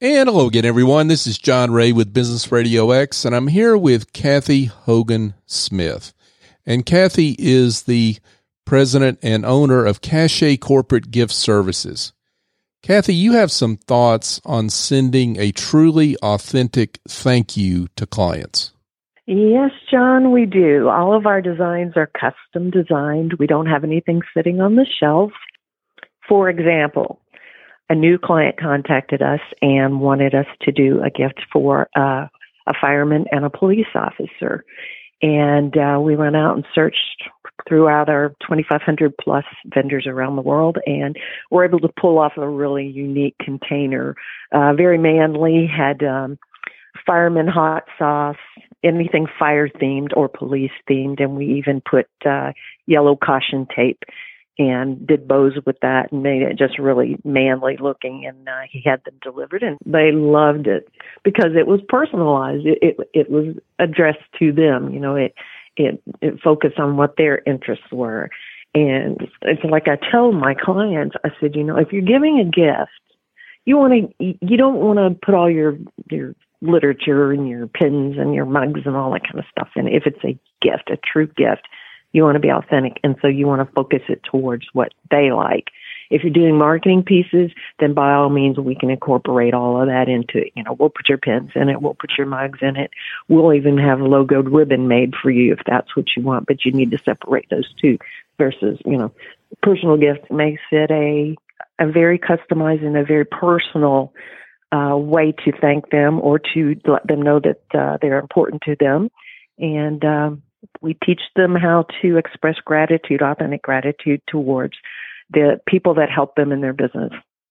And hello again, everyone. This is John Ray with Business Radio X, and I'm here with Kathy Hogan Smith. And Kathy is the president and owner of Cachet Corporate Gift Services. Kathy, you have some thoughts on sending a truly authentic thank you to clients. Yes, John, we do. All of our designs are custom designed. We don't have anything sitting on the shelf. For example, a new client contacted us and wanted us to do a gift for uh, a fireman and a police officer. And uh, we went out and searched throughout our 2,500 plus vendors around the world and were able to pull off a really unique container. Uh, very manly, had um, fireman hot sauce, anything fire themed or police themed, and we even put uh, yellow caution tape and did bows with that and made it just really manly looking and uh, he had them delivered and they loved it because it was personalized. It, it it was addressed to them you know it it it focused on what their interests were. And it's like I tell my clients I said you know if you're giving a gift you want to you don't want to put all your your literature and your pins and your mugs and all that kind of stuff in if it's a gift a true gift you want to be authentic. And so you want to focus it towards what they like. If you're doing marketing pieces, then by all means, we can incorporate all of that into it. You know, we'll put your pins in it. We'll put your mugs in it. We'll even have a logoed ribbon made for you if that's what you want, but you need to separate those two versus, you know, personal gift makes it a, a very customized and a very personal uh, way to thank them or to let them know that uh, they're important to them. And um, we teach them how to express gratitude, authentic gratitude towards the people that help them in their business.